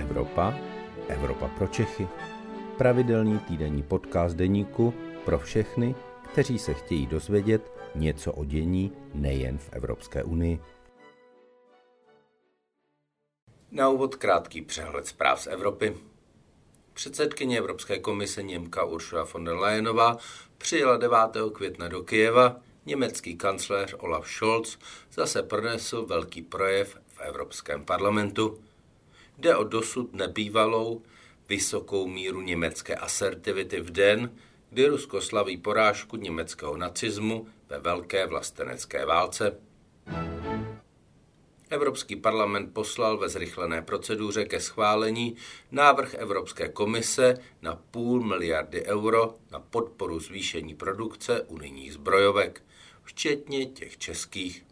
Evropa, Evropa pro Čechy. Pravidelný týdenní podcast deníku pro všechny, kteří se chtějí dozvědět něco o dění nejen v Evropské unii. Na úvod krátký přehled zpráv z Evropy. Předsedkyně Evropské komise Němka Ursula von der Leyenová přijela 9. května do Kyjeva, německý kancléř Olaf Scholz zase pronesl velký projev v Evropském parlamentu. Jde o dosud nebývalou vysokou míru německé asertivity v den, kdy Rusko slaví porážku německého nacismu ve velké vlastenecké válce. Evropský parlament poslal ve zrychlené proceduře ke schválení návrh Evropské komise na půl miliardy euro na podporu zvýšení produkce unijních zbrojovek, včetně těch českých.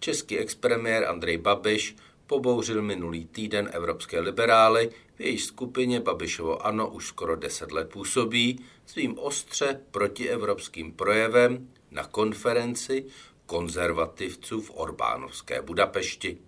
Český expremiér Andrej Babiš pobouřil minulý týden evropské liberály, v její skupině Babišovo ANO už skoro deset let působí, svým ostře protievropským projevem na konferenci konzervativců v Orbánovské Budapešti.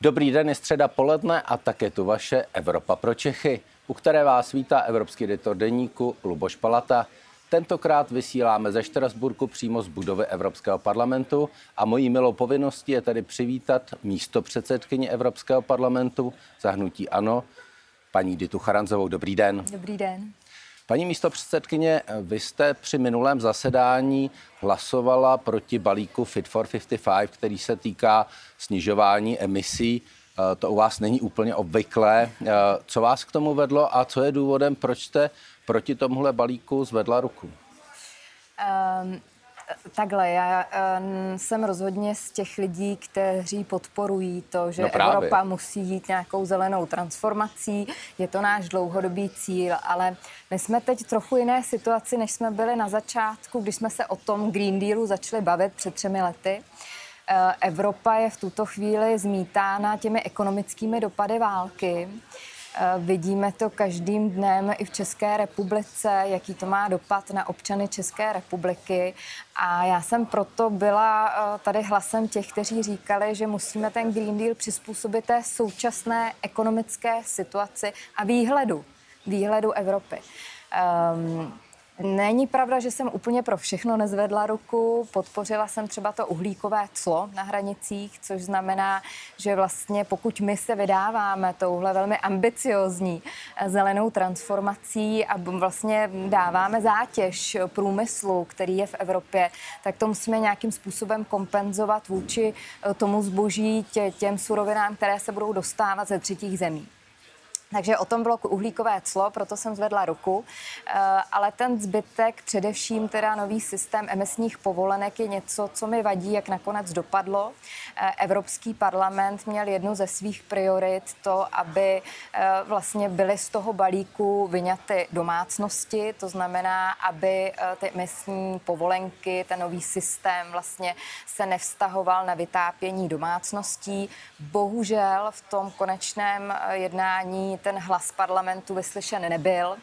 Dobrý den, je středa poledne a také tu vaše Evropa pro Čechy, u které vás vítá evropský editor deníku Luboš Palata. Tentokrát vysíláme ze Štrasburku přímo z budovy Evropského parlamentu a mojí milou povinností je tedy přivítat místo předsedkyně Evropského parlamentu zahnutí ANO, paní Ditu Charanzovou. Dobrý den. Dobrý den. Paní místo předsedkyně, vy jste při minulém zasedání hlasovala proti balíku Fit for 55, který se týká snižování emisí. Eh, to u vás není úplně obvyklé. Eh, co vás k tomu vedlo a co je důvodem, proč jste proti tomuhle balíku zvedla ruku? Um, Takhle, já um, jsem rozhodně z těch lidí, kteří podporují to, že no Evropa musí jít nějakou zelenou transformací. Je to náš dlouhodobý cíl, ale my jsme teď trochu jiné situaci, než jsme byli na začátku, když jsme se o tom Green Dealu začali bavit před třemi lety. Uh, Evropa je v tuto chvíli zmítána těmi ekonomickými dopady války. Eh, vidíme to každým dnem i v České republice, jaký to má dopad na občany České republiky. A já jsem proto byla eh, tady hlasem těch, kteří říkali, že musíme ten Green Deal přizpůsobit té současné ekonomické situaci a výhledu, výhledu Evropy. Um, Není pravda, že jsem úplně pro všechno nezvedla ruku. Podpořila jsem třeba to uhlíkové clo na hranicích, což znamená, že vlastně pokud my se vydáváme touhle velmi ambiciozní eh, zelenou transformací a vlastně dáváme zátěž průmyslu, který je v Evropě, tak to musíme nějakým způsobem kompenzovat vůči eh, tomu zboží, tě, těm surovinám, které se budou dostávat ze třetích zemí. Takže o tom bylo uhlíkové clo, proto jsem zvedla ruku. Eh, ale ten zbytek, především teda nový systém emisních povolenek, je něco, co mi vadí, jak nakonec dopadlo. Eh, Evropský parlament měl jednu ze svých priorit to, aby eh, vlastně byly z toho balíku vyňaty domácnosti, to znamená, aby ty emisní povolenky, ten nový systém vlastně se nevztahoval na vytápění domácností. Bohužel v tom konečném jednání ten hlas parlamentu vyslyšen nebyl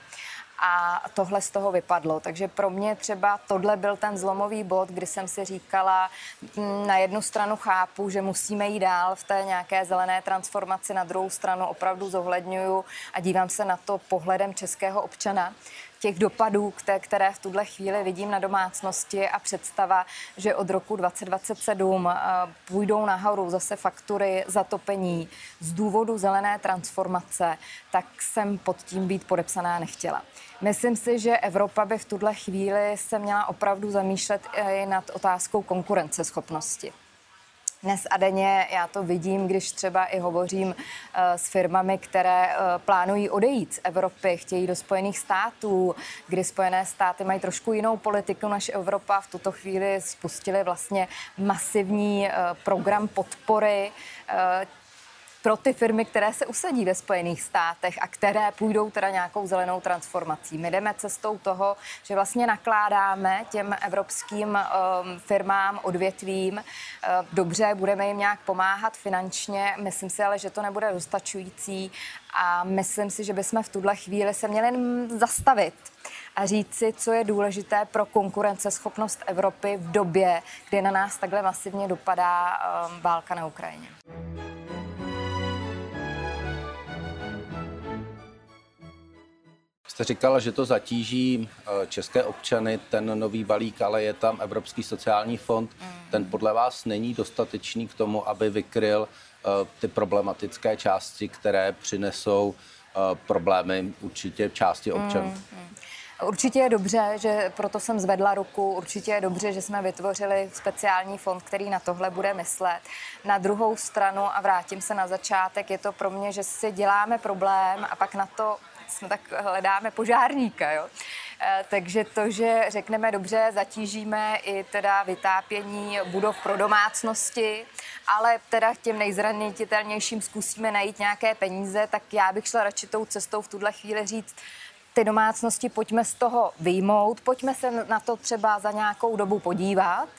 a tohle z toho vypadlo. Takže pro mě třeba tohle byl ten zlomový bod, kdy jsem si říkala, mm, na jednu stranu chápu, že musíme jít dál v té nějaké zelené transformaci, na druhou stranu opravdu zohledňuju a dívám se na to pohledem českého občana těch dopadů, které v tuhle chvíli vidím na domácnosti a představa, že od roku 2027 eh, půjdou nahoru zase faktury zatopení z důvodu zelené transformace, tak jsem pod tím být podepsaná nechtěla. Myslím si, že Evropa by v tuhle chvíli se měla opravdu zamýšlet i nad otázkou konkurenceschopnosti. Dnes a denně já to vidím, když třeba i hovořím uh, s firmami, které uh, plánují odejít z Evropy, chtějí do Spojených států, kdy Spojené státy mají trošku jinou politiku než Evropa. V tuto chvíli spustili vlastně masivní uh, program podpory pro ty firmy, které se usadí ve Spojených státech a které půjdou teda nějakou zelenou transformací. My jdeme cestou toho, že vlastně nakládáme těm evropským um, firmám, odvětvím. Uh, dobře, budeme jim nějak pomáhat finančně, myslím si ale, že to nebude dostačující a myslím si, že bychom v tuhle chvíli se měli zastavit a říct si, co je důležité pro konkurenceschopnost Evropy v době, kdy na nás takhle masivně dopadá um, válka na Ukrajině. Jste říkala, že to zatíží eh, české občany, ten nový balík, ale je tam Evropský sociální fond. Mm. Ten podle vás není dostatečný k tomu, aby vykryl eh, ty problematické části, které přinesou eh, problémy určitě části občanů. Mm. mm. Určitě je dobře, že proto jsem zvedla ruku, určitě je dobře, že jsme vytvořili speciální fond, který na tohle bude myslet. Na druhou stranu, a vrátím se na začátek, je to pro mě, že si děláme problém a pak na to jsme tak hledáme požárníka, jo. E, takže to, že řekneme dobře, zatížíme i teda vytápění budov pro domácnosti, ale teda těm nejzranitelnějším zkusíme najít nějaké peníze, tak já bych šla radši tou cestou v tuhle chvíli říct, ty domácnosti pojďme z toho vyjmout, pojďme se na to třeba za nějakou dobu podívat,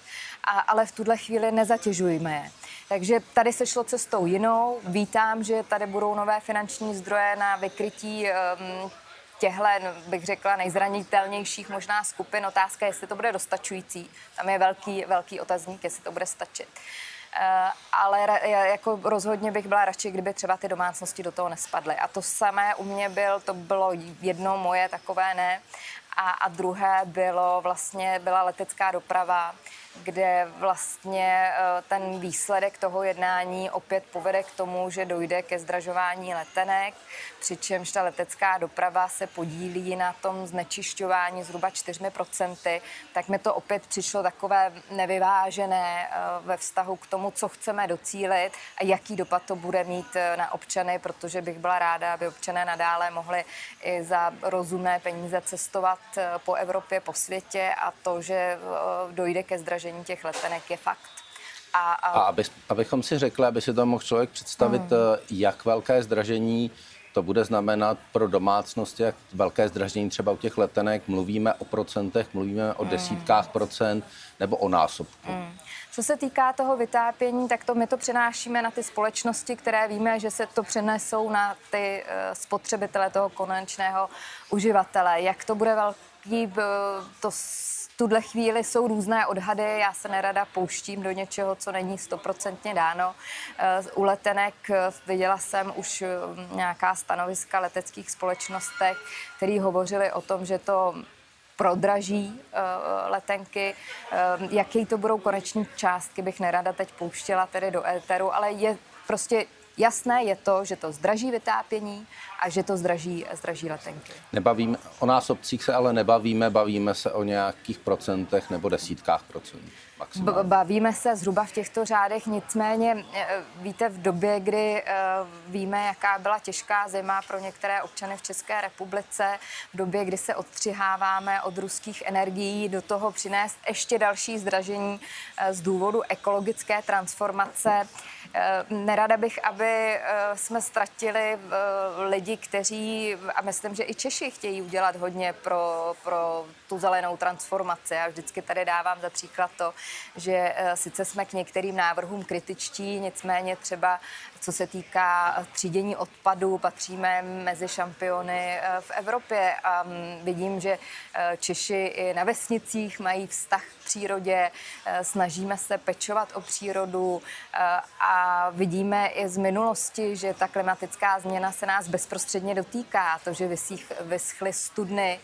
a, ale v tuhle chvíli nezatěžujme je. Takže tady se šlo cestou jinou. Vítám, že tady budou nové finanční zdroje na vykrytí um, těchto, bych řekla, nejzranitelnějších možná skupin. Otázka, jestli to bude dostačující. Tam je velký, velký otazník, jestli to bude stačit. Uh, ale jako rozhodně bych byla radši, kdyby třeba ty domácnosti do toho nespadly. A to samé u mě byl, to bylo jedno moje takové ne. A, a druhé bylo vlastně, byla letecká doprava, kde vlastně eh, ten výsledek toho jednání opět povede k tomu, že dojde ke zdražování letenek, přičemž ta letecká doprava se podílí na tom znečišťování zhruba 4%, tak mi to opět přišlo takové nevyvážené eh, ve vztahu k tomu, co chceme docílit a jaký dopad to bude mít eh, na občany, protože bych byla ráda, aby občané nadále mohli i za rozumné peníze cestovat po Evropě, po světě a to, že dojde ke zdražení zdražení těch letenek je fakt. A, a... a aby, abychom si řekli, aby si to mohl člověk představit, hmm. Eh, jak velké zdražení to bude znamenat pro domácnosti, jak velké zdražení třeba u těch letenek, mluvíme o procentech, mluvíme o hmm. desítkách procent nebo o násobku. Hmm. Co se týká toho vytápění, tak to my to přenášíme na ty společnosti, které víme, že se to přenesou na ty uh, spotřebitele toho konečného uživatele. Jak to bude velký, to tuhle chvíli jsou různé odhady, já se nerada pouštím do něčeho, co není stoprocentně dáno. Eh, u letenek eh, viděla jsem už eh, nějaká stanoviska leteckých společnostech, který hovořili o tom, že to prodraží uh, letenky. Jaký to budou koneční částky, bych nerada teď pouštěla tedy do éteru, ale je prostě Jasné je to, že to zdraží vytápění a že to zdraží, zdraží letenky. Nebavíme, o násobcích se ale nebavíme, bavíme se o nějakých procentech nebo desítkách procent. B- bavíme se zhruba v těchto řádech, nicméně e, víte, v době, kdy e, víme, jaká byla těžká zima pro některé občany v České republice, v době, kdy se odstřiháváme od ruských energií, do toho přinést ještě další zdražení e, z důvodu ekologické transformace. Nerada bych, aby jsme ztratili lidi, kteří, a myslím, že i Češi chtějí udělat hodně pro, pro tu zelenou transformaci. Já vždycky tady dávám za příklad to, že eh, sice jsme k některým návrhům kritičtí, nicméně třeba co se týká třídění odpadů, patříme mezi šampiony eh, v Evropě a mm, vidím, že eh, Češi i na vesnicích mají vztah přírodě, snažíme se pečovat o přírodu a vidíme i z minulosti, že ta klimatická změna se nás bezprostředně dotýká. To, že vyschly studny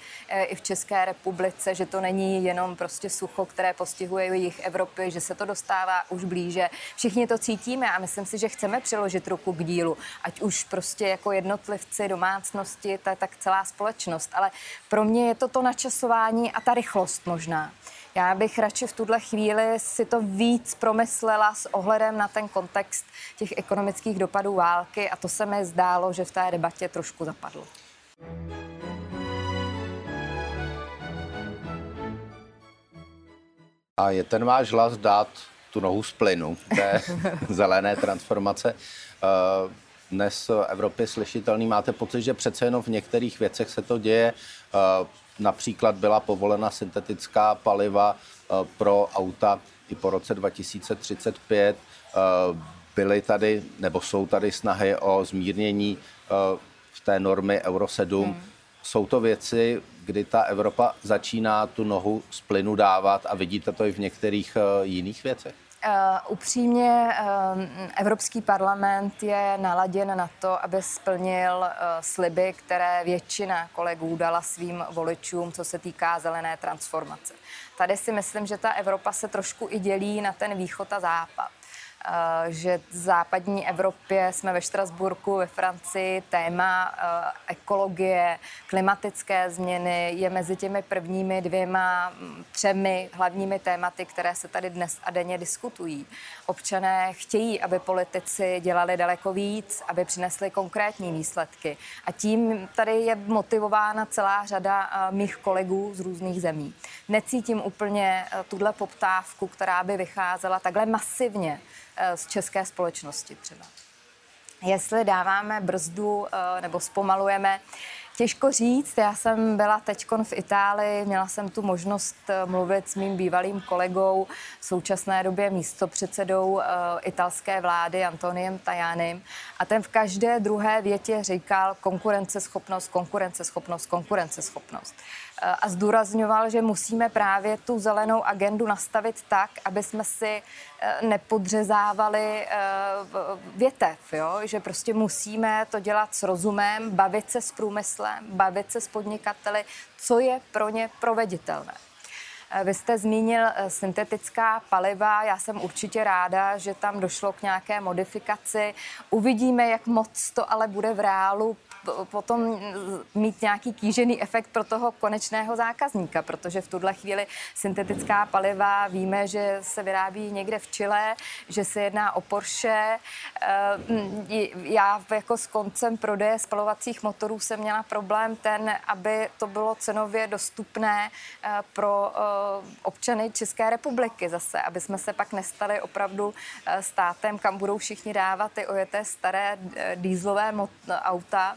i v České republice, že to není jenom prostě sucho, které postihuje jich Evropy, že se to dostává už blíže. Všichni to cítíme a myslím si, že chceme přiložit ruku k dílu, ať už prostě jako jednotlivci, domácnosti, ta, tak celá společnost. Ale pro mě je to to načasování a ta rychlost možná. Já bych radši v tuhle chvíli si to víc promyslela s ohledem na ten kontext těch ekonomických dopadů války a to se mi zdálo, že v té debatě trošku zapadlo. A je ten váš hlas dát tu nohu z plynu té zelené transformace. Eh, dnes v Evropě slyšitelný. Máte pocit, že přece jenom v některých věcech se to děje. Eh, například byla povolena syntetická paliva eh, pro auta i po roce 2035. Byly tady, nebo jsou tady snahy o zmírnění v té normy Euro 7. Hmm. Jsou to věci, kdy ta Evropa začíná tu nohu z plynu dávat a vidíte to i v některých jiných věcech? Uh, upřímně, uh, Evropský parlament je naladěn na to, aby splnil uh, sliby, které většina kolegů dala svým voličům, co se týká zelené transformace. Tady si myslím, že ta Evropa se trošku i dělí na ten východ a západ. Eh, že v západní Evropě jsme ve Štrasburku, ve Francii, téma eh, ekologie, klimatické změny je mezi těmi prvními dvěma, mm, třemi hlavními tématy, které se tady dnes a denně diskutují. Občané chtějí, aby politici dělali daleko víc, aby přinesli konkrétní výsledky. A tím tady je motivována celá řada eh, mých kolegů z různých zemí. Necítím úplně tuhle poptávku, která by vycházela takhle masivně z české společnosti třeba. Jestli dáváme brzdu eh, nebo zpomalujeme, Těžko říct, já jsem byla teď v Itálii, měla jsem tu možnost eh, mluvit s mým bývalým kolegou, v současné době místopředsedou italské vlády Antoniem Tajánem a ten v každé druhé větě říkal konkurenceschopnost, konkurenceschopnost, konkurenceschopnost. A zdůrazňoval, že musíme právě tu zelenou agendu nastavit tak, aby jsme si uh, nepodřezávali větev, jo? že prostě musíme to dělat s rozumem, bavit se s průmyslem, bavit se s podnikateli, co je pro ně proveditelné. Eh, vy jste zmínil eh, syntetická paliva. Já jsem určitě ráda, že tam došlo k nějaké modifikaci. Uvidíme, jak moc to ale bude v reálu potom mít nějaký kýžený efekt pro toho konečného zákazníka, protože v tuhle chvíli syntetická paliva víme, že se vyrábí někde v Chile, že se jedná o Porsche. Eh, já jako s koncem prodeje spalovacích motorů jsem měla problém ten, aby to bylo cenově dostupné pro občany České republiky zase, aby jsme se pak nestali opravdu eh, státem, kam budou všichni dávat ty ojeté staré eh, dýzlové auta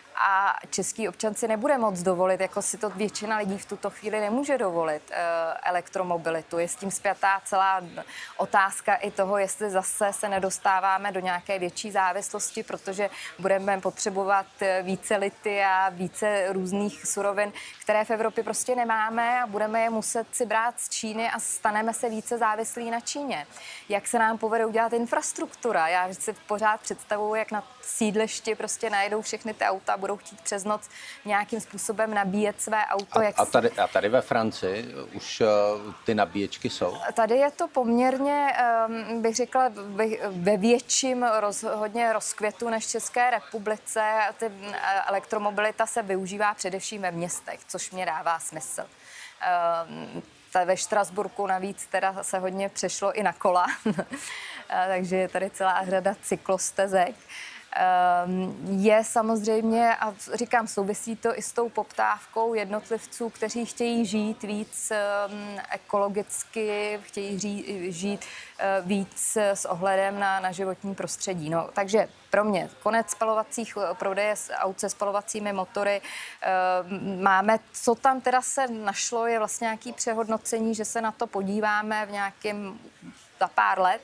a český občan si nebude moc dovolit, jako si to většina lidí v tuto chvíli nemůže dovolit, eh, elektromobilitu. Je s tím zpětá celá otázka i toho, jestli zase se nedostáváme do nějaké větší závislosti, protože budeme potřebovat eh, více lity a více různých surovin, které v Evropě prostě nemáme a budeme je muset si brát z Číny a staneme se více závislí na Číně. Jak se nám povede udělat infrastruktura? Já si pořád představuji, jak na sídlišti prostě najedou všechny ty auta, budou chtít přes noc nějakým způsobem nabíjet své auto. A, jak a, tady, a tady ve Francii už uh, ty nabíječky jsou? Tady je to poměrně, um, bych řekla, ve větším rozhodně rozkvětu než České republice. Ty eh, elektromobilita se využívá především ve městech, což mě dává smysl. Um, ve Štrasburku navíc teda se hodně přešlo i na kola, takže je tady celá řada cyklostezek. Ehm, je samozřejmě, a říkám, souvisí to i s tou poptávkou jednotlivců, kteří chtějí žít víc ehm, ekologicky, chtějí žít eh, víc s ohledem na, na životní prostředí. No, takže pro mě konec spalovacích eh, prodeje aut se spalovacími motory. Ehm, máme, co tam teda se našlo, je vlastně nějaký přehodnocení, že se na to podíváme v nějakém za pár let.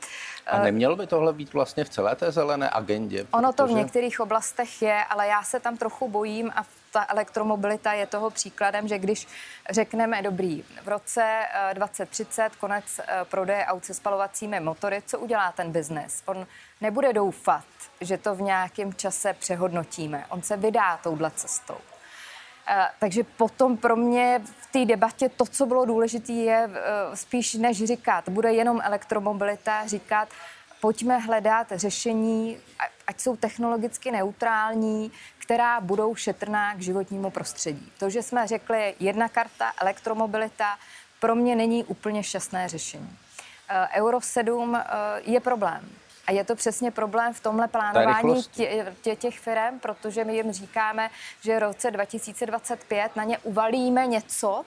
A nemělo by tohle být vlastně v celé té zelené agendě? Protože... Ono to v některých oblastech je, ale já se tam trochu bojím a ta elektromobilita je toho příkladem, že když řekneme, dobrý, v roce 2030 eh, konec eh, prodeje aut se spalovacími motory, co udělá ten biznes? On nebude doufat, že to v nějakém čase přehodnotíme. On se vydá touhle cestou. Eh, takže potom pro mě v té debatě to, co bylo důležité, je eh, spíš než říkat, bude jenom elektromobilita, říkat, pojďme hledat řešení, ať jsou technologicky neutrální, která budou šetrná k životnímu prostředí. To, že jsme řekli jedna karta, elektromobilita, pro mě není úplně šťastné řešení. Eh, Euro 7 je problém. A je to přesně problém v tomhle plánování tě, tě, těch firm, protože my jim říkáme, že v roce 2025 na ně uvalíme něco,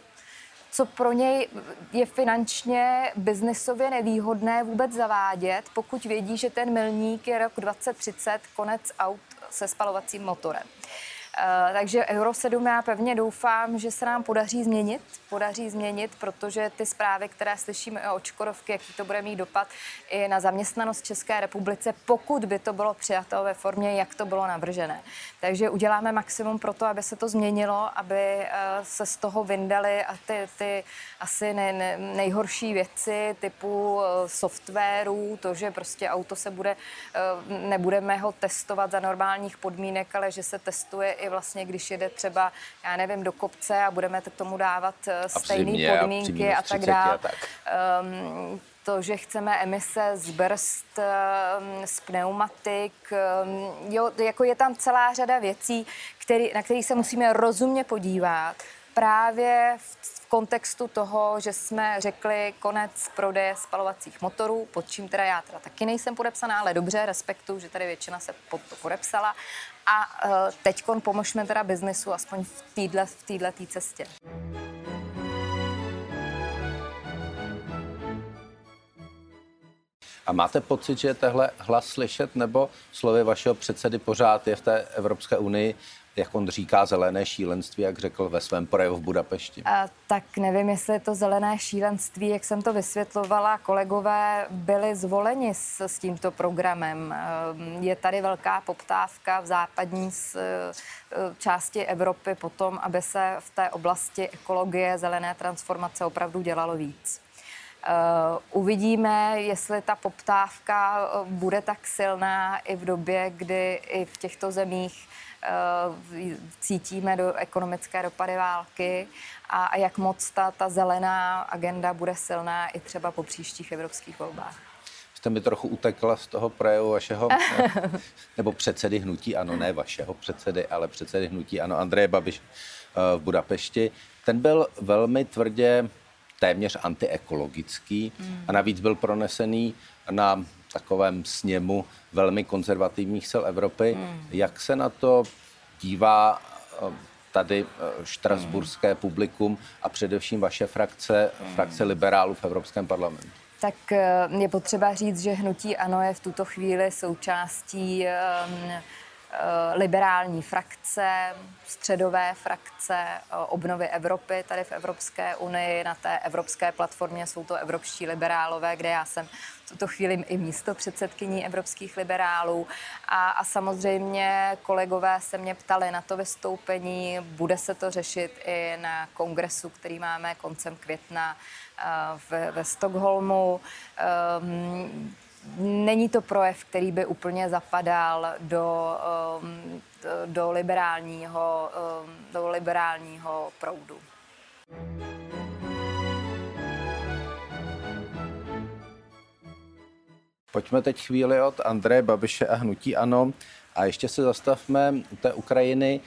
co pro něj je finančně, biznesově nevýhodné vůbec zavádět, pokud vědí, že ten milník je rok 2030, konec aut se spalovacím motorem. Takže Euro 7 já pevně doufám, že se nám podaří změnit, podaří změnit, protože ty zprávy, které slyšíme o Čkorovky, jaký to bude mít dopad i na zaměstnanost České republice, pokud by to bylo přijato ve formě, jak to bylo navržené. Takže uděláme maximum pro to, aby se to změnilo, aby se z toho vyndaly a ty, ty asi ne, ne, nejhorší věci typu softwaru, to, že prostě auto se bude, nebudeme ho testovat za normálních podmínek, ale že se testuje i vlastně, když jede třeba, já nevím, do kopce a budeme k tomu dávat stejné podmínky a, a tak dále. Um, to, že chceme emise z brzd, ehm, z pneumatik, ehm, jo, jako je tam celá řada věcí, který, na které se musíme rozumně podívat právě v kontextu toho, že jsme řekli konec prodeje spalovacích motorů, pod čím teda já teda taky nejsem podepsaná, ale dobře, respektu, že tady většina se pod to podepsala. A uh, teďkon pomožme teda biznesu aspoň v této v týdle tý cestě. A máte pocit, že je tehle hlas slyšet, nebo slovy vašeho předsedy pořád je v té Evropské unii jak on říká, zelené šílenství, jak řekl ve svém projevu v Budapešti? A, tak nevím, jestli je to zelené šílenství, jak jsem to vysvětlovala. Kolegové byli zvoleni s, s tímto programem. Ehm, je tady velká poptávka v západní s, e, části Evropy potom, aby se v té oblasti ekologie, zelené transformace opravdu dělalo víc. Uh, uvidíme, jestli ta poptávka e, bude tak silná i v době, kdy i v těchto zemích cítíme do ekonomické dopady války a, a jak moc ta, ta zelená agenda bude silná i třeba po příštích evropských volbách. Jste mi trochu utekla z toho projevu vašeho, nebo předsedy hnutí, ano, ne vašeho předsedy, ale předsedy hnutí, ano, Andreje Babiš v Budapešti. Ten byl velmi tvrdě téměř antiekologický mm. a navíc byl pronesený na takovém sněmu velmi konzervativních sil Evropy. Mm. Jak se na to dívá eh, tady eh, štrasburské mm. publikum a především vaše frakce, mm. frakce liberálů v Evropském parlamentu? Tak eh, je potřeba říct, že hnutí ANO je v tuto chvíli součástí um, liberální frakce, středové frakce eh, obnovy Evropy tady v Evropské unii. Na té evropské platformě jsou to evropští liberálové, kde já jsem v tuto chvíli i místo předsedkyní evropských liberálů. A, a samozřejmě kolegové se mě ptali na to vystoupení. Bude se to řešit i na kongresu, který máme koncem května eh, v, ve Stockholmu. Um, Není to projev, který by úplně zapadal do, um, do, liberálního, um, do liberálního proudu. Pojďme teď chvíli od Andreje Babiše a Hnutí Ano a ještě se zastavme u té Ukrajiny.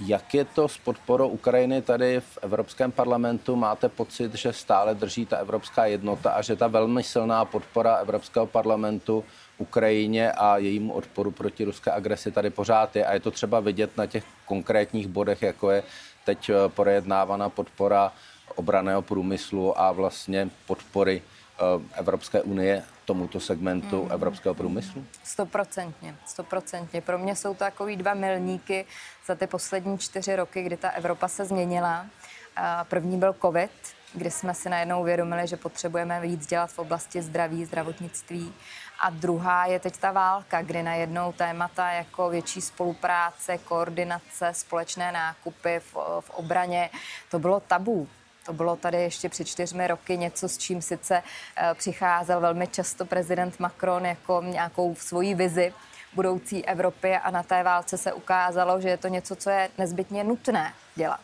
Jak je to s podporou Ukrajiny tady v Evropském parlamentu? Máte pocit, že stále drží ta evropská jednota a že ta velmi silná podpora Evropského parlamentu Ukrajině a jejímu odporu proti ruské agresi tady pořád je? A je to třeba vidět na těch konkrétních bodech, jako je teď eh, projednávaná podpora obraného průmyslu a vlastně podpory Evropské unie tomuto segmentu mm. evropského průmyslu? Stoprocentně, stoprocentně. Pro mě jsou to takový dva milníky za ty poslední čtyři roky, kdy ta Evropa se změnila. První byl COVID, kdy jsme si najednou uvědomili, že potřebujeme víc dělat v oblasti zdraví, zdravotnictví. A druhá je teď ta válka, kdy najednou témata jako větší spolupráce, koordinace, společné nákupy v, v obraně, to bylo tabu. To bylo tady ještě před čtyřmi roky něco, s čím sice eh, přicházel velmi často prezident Macron jako nějakou svoji vizi budoucí Evropy a na té válce se ukázalo, že je to něco, co je nezbytně nutné dělat.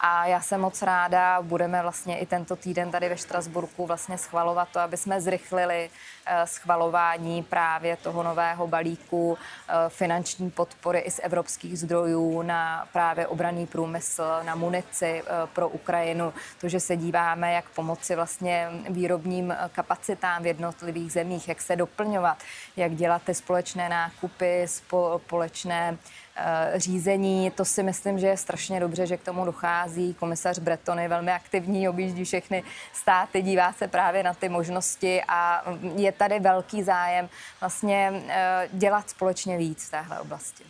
A já jsem moc ráda, budeme vlastně i tento týden tady ve Štrasburku vlastně schvalovat to, aby jsme zrychlili eh, schvalování právě toho nového balíku eh, finanční podpory i z evropských zdrojů na právě obraný průmysl, na munici eh, pro Ukrajinu. To, že se díváme, jak pomoci vlastně výrobním kapacitám v jednotlivých zemích, jak se doplňovat, jak dělat ty společné nákupy, společné řízení. To si myslím, že je strašně dobře, že k tomu dochází. Komisař Breton je velmi aktivní, objíždí všechny státy, dívá se právě na ty možnosti a je tady velký zájem vlastně eh, dělat společně víc v téhle oblasti.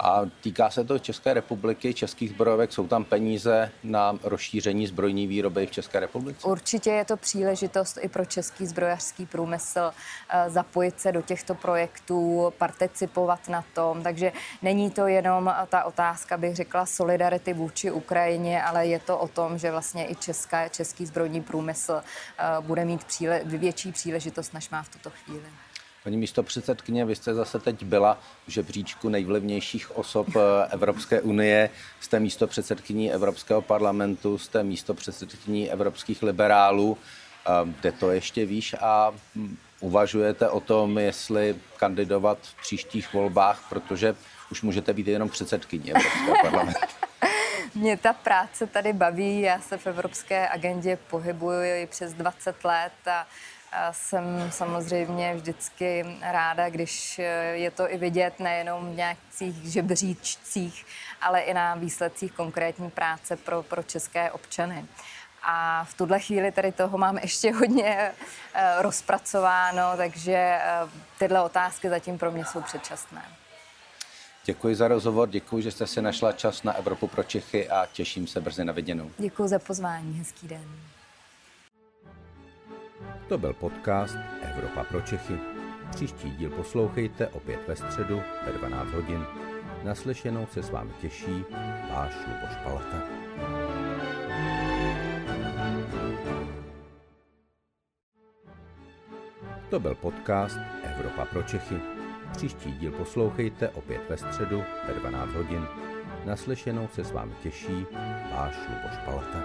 A týká se to České republiky, českých zbrojovek, jsou tam peníze na rozšíření zbrojní výroby v České republice? Určitě je to příležitost i pro český zbrojařský průmysl eh, zapojit se do těchto projektů, participovat na tom. Takže není to jenom ta otázka, bych řekla, solidarity vůči Ukrajině, ale je to o tom, že vlastně i česká, český zbrojní průmysl eh, bude mít příle, větší příležitost, než má v tuto chvíli. Paní místo předsedkyně, vy jste zase teď byla v žebříčku nejvlivnějších osob eh, Evropské unie, jste místo předsedkyní Evropského parlamentu, jste místo předsedkyní evropských liberálů. Ehm, jde to ještě výš a hm, uvažujete o tom, jestli kandidovat v příštích volbách, protože už můžete být jenom předsedkyní Evropského parlamentu. Mě ta práce tady baví, já se v evropské agendě pohybuji přes 20 let a jsem samozřejmě vždycky ráda, když je to i vidět nejenom v nějakých žebříčcích, ale i na výsledcích konkrétní práce pro, pro české občany. A v tuhle chvíli tady toho mám ještě hodně uh, rozpracováno, takže uh, tyhle otázky zatím pro mě jsou předčasné. Děkuji za rozhovor, děkuji, že jste si našla čas na Evropu pro Čechy a těším se brzy na viděnou. Děkuji za pozvání, hezký den. To byl podcast Evropa pro Čechy. Příští díl poslouchejte opět ve středu ve 12 hodin. Naslyšenou se s vámi těší váš Luboš Palata. To byl podcast Evropa pro Čechy. Příští díl poslouchejte opět ve středu ve 12 hodin. Naslyšenou se s vámi těší váš Luboš Palata.